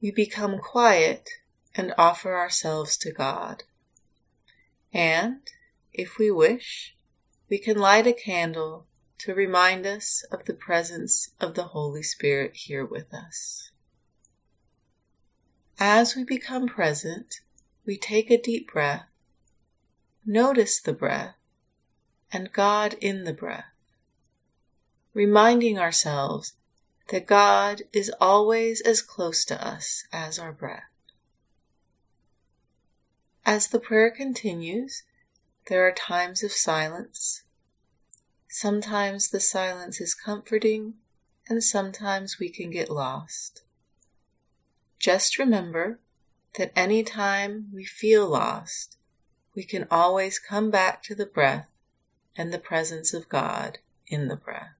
We become quiet and offer ourselves to God. And, if we wish, we can light a candle to remind us of the presence of the Holy Spirit here with us. As we become present, we take a deep breath, notice the breath, and God in the breath, reminding ourselves that God is always as close to us as our breath. As the prayer continues, there are times of silence. Sometimes the silence is comforting, and sometimes we can get lost. Just remember that any time we feel lost, we can always come back to the breath and the presence of God in the breath.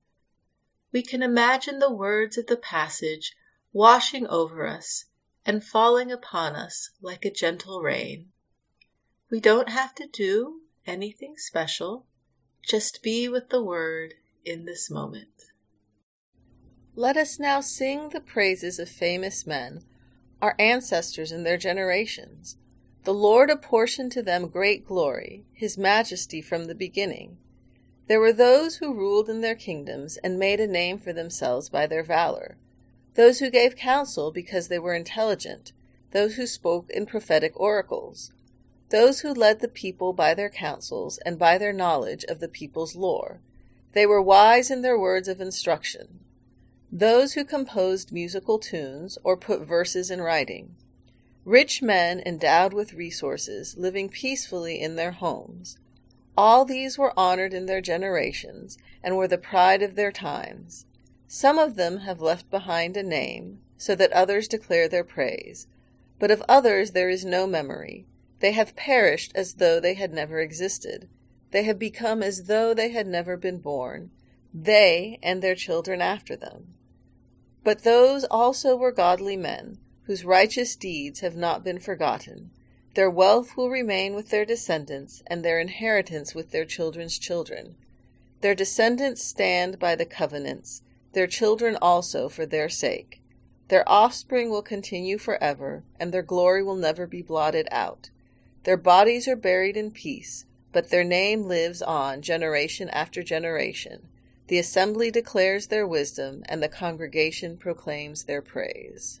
we can imagine the words of the passage washing over us and falling upon us like a gentle rain. We don't have to do anything special, just be with the Word in this moment. Let us now sing the praises of famous men, our ancestors and their generations. The Lord apportioned to them great glory, His majesty from the beginning. There were those who ruled in their kingdoms and made a name for themselves by their valor, those who gave counsel because they were intelligent, those who spoke in prophetic oracles, those who led the people by their counsels and by their knowledge of the people's lore. They were wise in their words of instruction. Those who composed musical tunes or put verses in writing. Rich men endowed with resources, living peacefully in their homes all these were honored in their generations and were the pride of their times. Some of them have left behind a name, so that others declare their praise. But of others there is no memory. They have perished as though they had never existed. They have become as though they had never been born, they and their children after them. But those also were godly men, whose righteous deeds have not been forgotten. Their wealth will remain with their descendants, and their inheritance with their children's children. Their descendants stand by the covenants, their children also for their sake. Their offspring will continue forever, and their glory will never be blotted out. Their bodies are buried in peace, but their name lives on generation after generation. The assembly declares their wisdom, and the congregation proclaims their praise.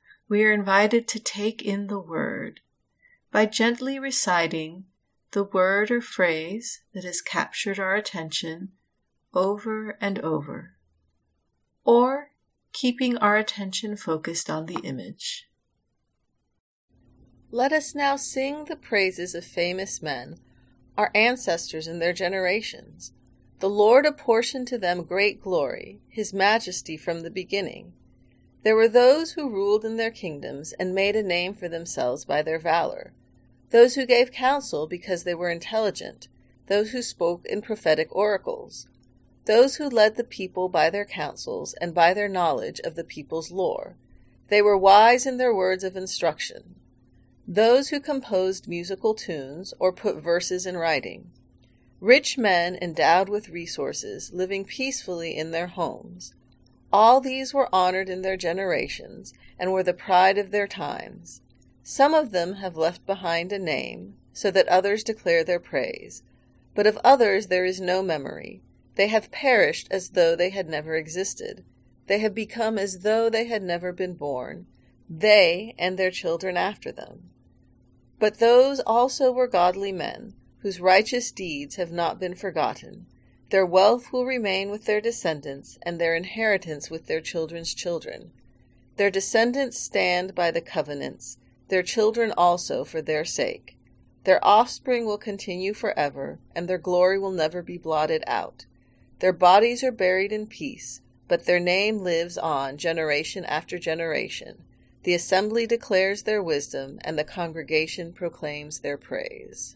we are invited to take in the word by gently reciting the word or phrase that has captured our attention over and over, or keeping our attention focused on the image. Let us now sing the praises of famous men, our ancestors in their generations. The Lord apportioned to them great glory, his majesty from the beginning. There were those who ruled in their kingdoms and made a name for themselves by their valor, those who gave counsel because they were intelligent, those who spoke in prophetic oracles, those who led the people by their counsels and by their knowledge of the people's lore. They were wise in their words of instruction. Those who composed musical tunes or put verses in writing, rich men endowed with resources, living peacefully in their homes. All these were honored in their generations and were the pride of their times. Some of them have left behind a name, so that others declare their praise. But of others there is no memory. They have perished as though they had never existed. They have become as though they had never been born, they and their children after them. But those also were godly men, whose righteous deeds have not been forgotten. Their wealth will remain with their descendants, and their inheritance with their children's children. Their descendants stand by the covenants, their children also for their sake. Their offspring will continue forever, and their glory will never be blotted out. Their bodies are buried in peace, but their name lives on generation after generation. The assembly declares their wisdom, and the congregation proclaims their praise.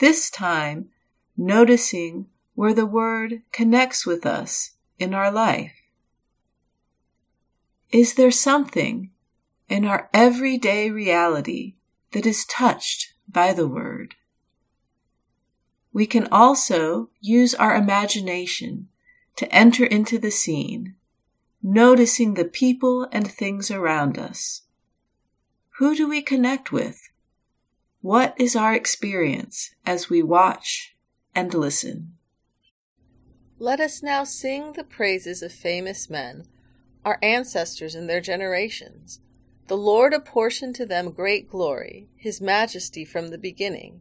this time noticing where the Word connects with us in our life. Is there something in our everyday reality that is touched by the Word? We can also use our imagination to enter into the scene, noticing the people and things around us. Who do we connect with? What is our experience as we watch and listen? Let us now sing the praises of famous men, our ancestors in their generations. The Lord apportioned to them great glory, his majesty from the beginning.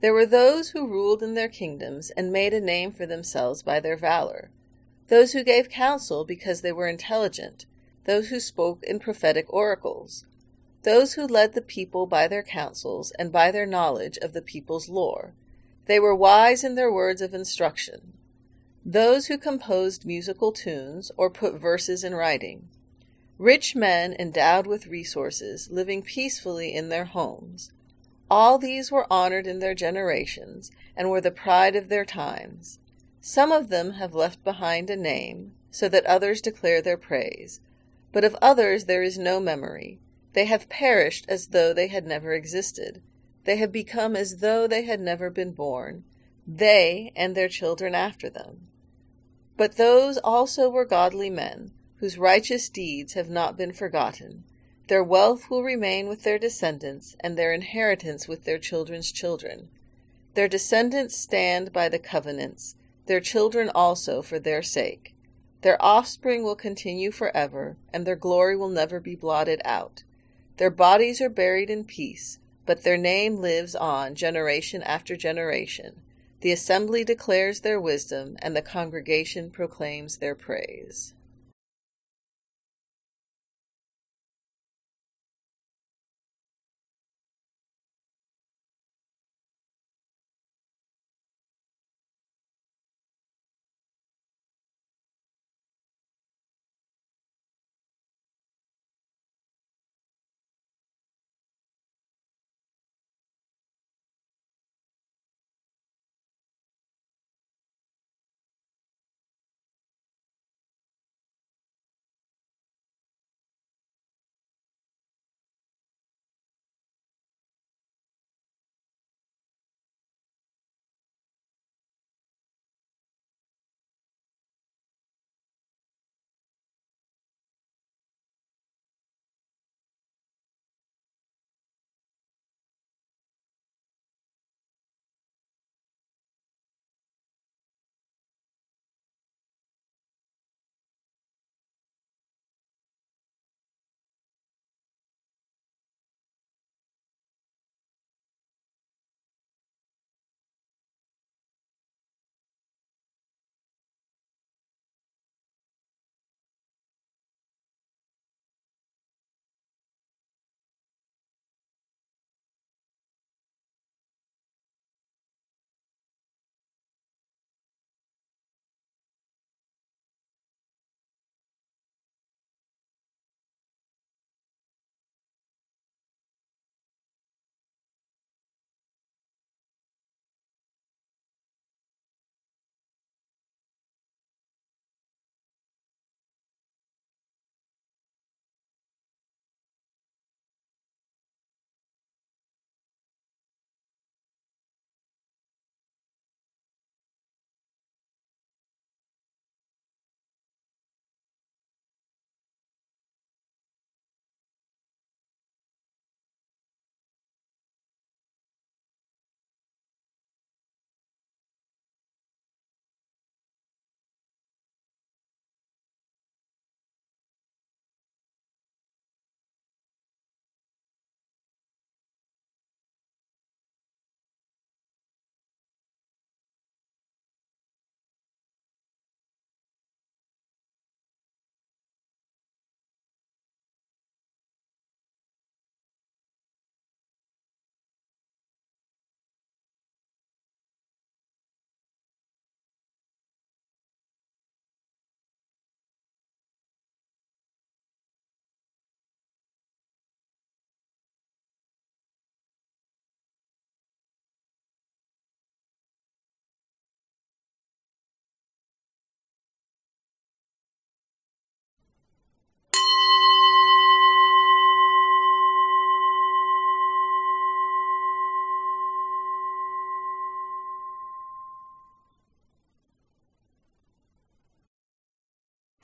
There were those who ruled in their kingdoms and made a name for themselves by their valor, those who gave counsel because they were intelligent, those who spoke in prophetic oracles those who led the people by their counsels and by their knowledge of the people's lore. They were wise in their words of instruction. Those who composed musical tunes or put verses in writing. Rich men endowed with resources, living peacefully in their homes. All these were honored in their generations and were the pride of their times. Some of them have left behind a name, so that others declare their praise. But of others there is no memory they have perished as though they had never existed. They have become as though they had never been born, they and their children after them. But those also were godly men, whose righteous deeds have not been forgotten. Their wealth will remain with their descendants, and their inheritance with their children's children. Their descendants stand by the covenants, their children also for their sake. Their offspring will continue forever, and their glory will never be blotted out. Their bodies are buried in peace, but their name lives on generation after generation. The assembly declares their wisdom, and the congregation proclaims their praise.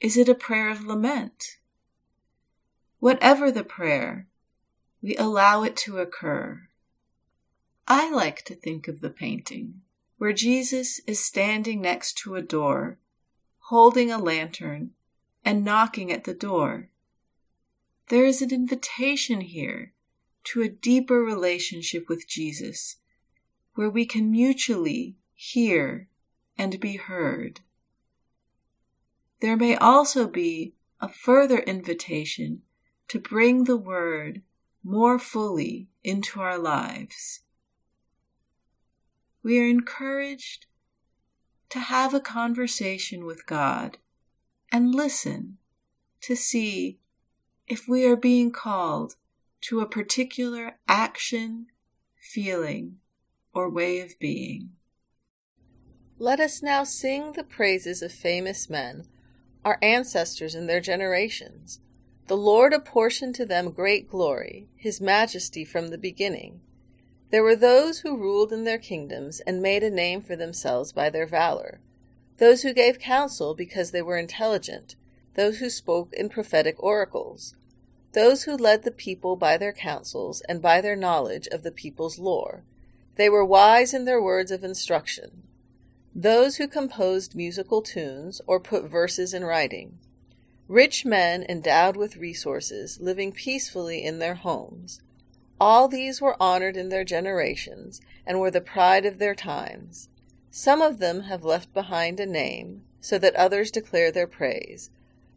Is it a prayer of lament? Whatever the prayer, we allow it to occur. I like to think of the painting where Jesus is standing next to a door, holding a lantern, and knocking at the door. There is an invitation here to a deeper relationship with Jesus, where we can mutually hear and be heard. There may also be a further invitation to bring the Word more fully into our lives. We are encouraged to have a conversation with God and listen to see if we are being called to a particular action, feeling, or way of being. Let us now sing the praises of famous men, our ancestors in their generations. The Lord apportioned to them great glory, his majesty from the beginning. There were those who ruled in their kingdoms and made a name for themselves by their valor, those who gave counsel because they were intelligent, those who spoke in prophetic oracles, those who led the people by their counsels and by their knowledge of the people's lore. They were wise in their words of instruction. Those who composed musical tunes or put verses in writing. Rich men endowed with resources, living peacefully in their homes. All these were honored in their generations and were the pride of their times. Some of them have left behind a name, so that others declare their praise.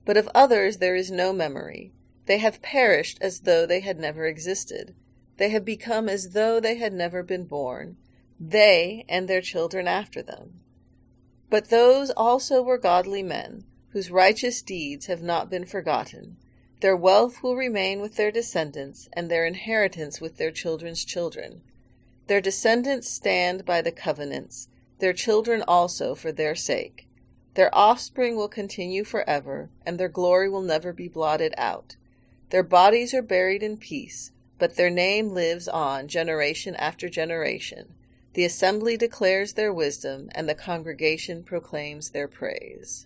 But of others there is no memory they have perished as though they had never existed. They have become as though they had never been born, they and their children after them. But those also were godly men, whose righteous deeds have not been forgotten. Their wealth will remain with their descendants, and their inheritance with their children's children. Their descendants stand by the covenants, their children also for their sake. Their offspring will continue forever, and their glory will never be blotted out. Their bodies are buried in peace, but their name lives on generation after generation. The assembly declares their wisdom, and the congregation proclaims their praise.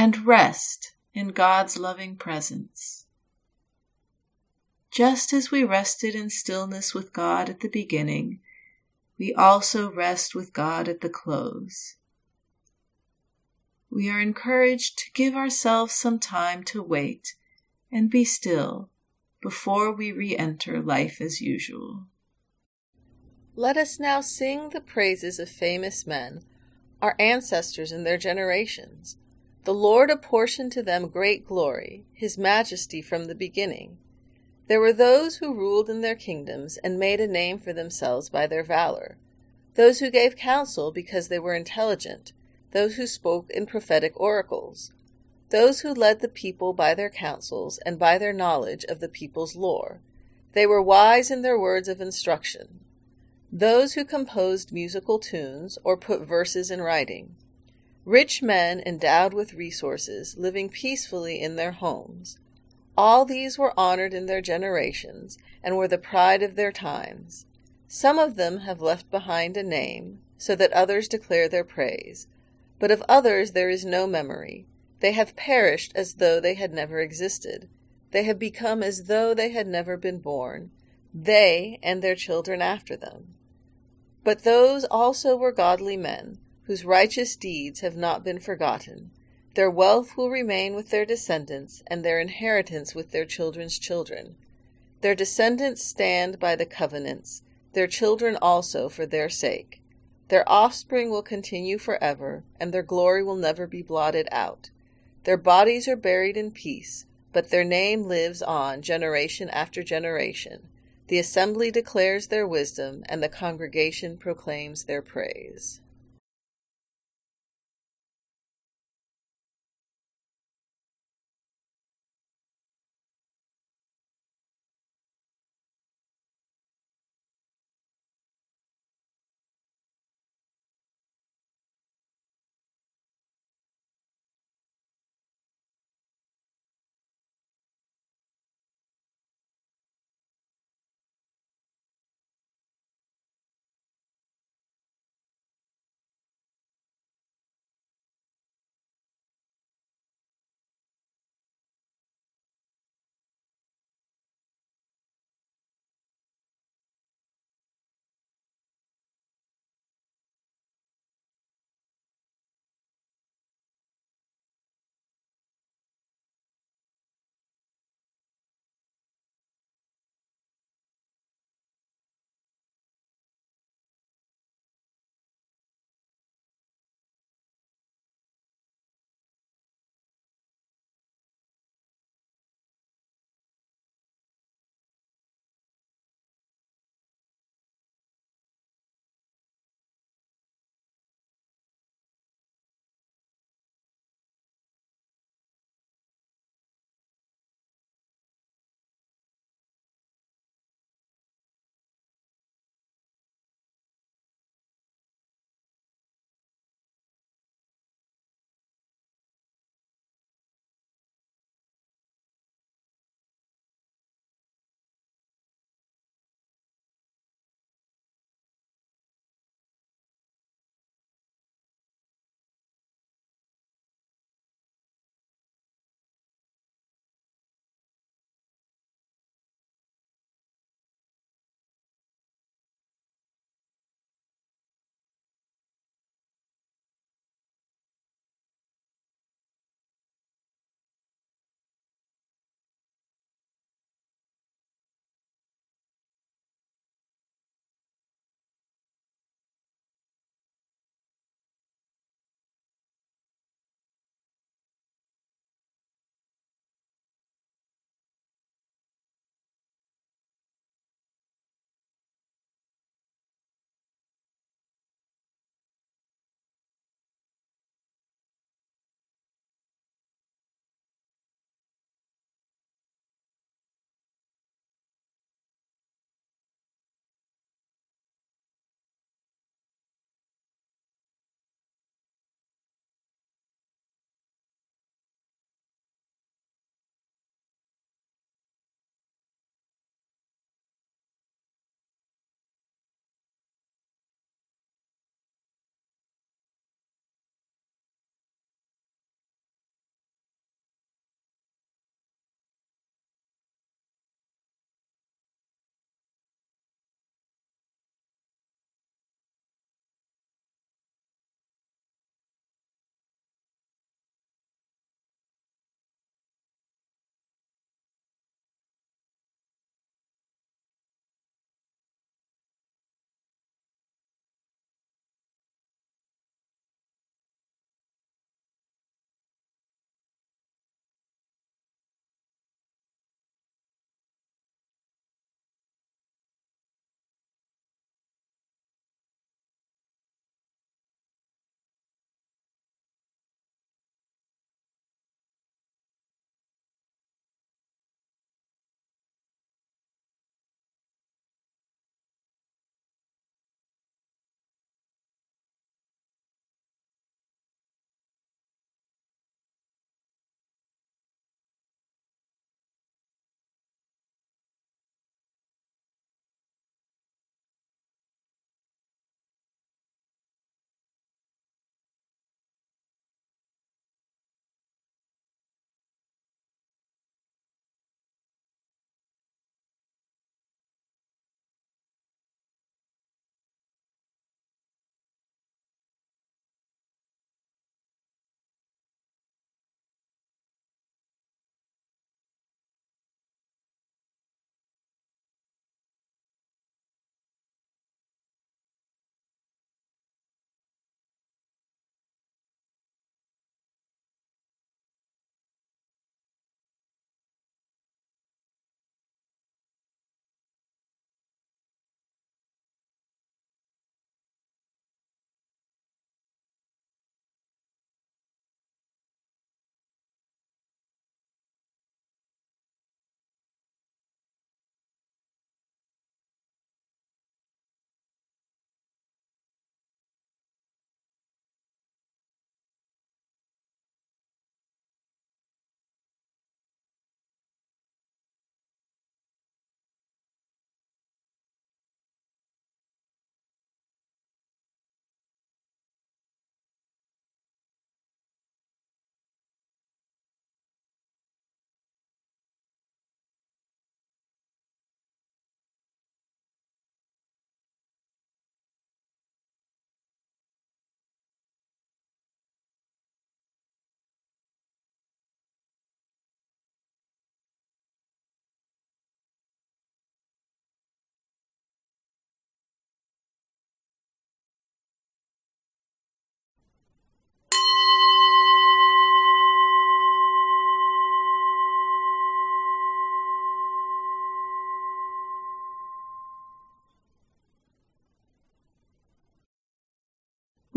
and rest in God's loving presence. Just as we rested in stillness with God at the beginning, we also rest with God at the close. We are encouraged to give ourselves some time to wait and be still before we re enter life as usual. Let us now sing the praises of famous men, our ancestors in their generations. The Lord apportioned to them great glory, his majesty from the beginning. There were those who ruled in their kingdoms and made a name for themselves by their valor, those who gave counsel because they were intelligent, those who spoke in prophetic oracles, those who led the people by their counsels and by their knowledge of the people's lore. They were wise in their words of instruction, those who composed musical tunes or put verses in writing, rich men endowed with resources, living peacefully in their homes all these were honored in their generations and were the pride of their times. Some of them have left behind a name, so that others declare their praise. But of others there is no memory. They have perished as though they had never existed. They have become as though they had never been born, they and their children after them. But those also were godly men, whose righteous deeds have not been forgotten. Their wealth will remain with their descendants, and their inheritance with their children's children. Their descendants stand by the covenants, their children also for their sake. Their offspring will continue forever, and their glory will never be blotted out. Their bodies are buried in peace, but their name lives on generation after generation. The assembly declares their wisdom, and the congregation proclaims their praise.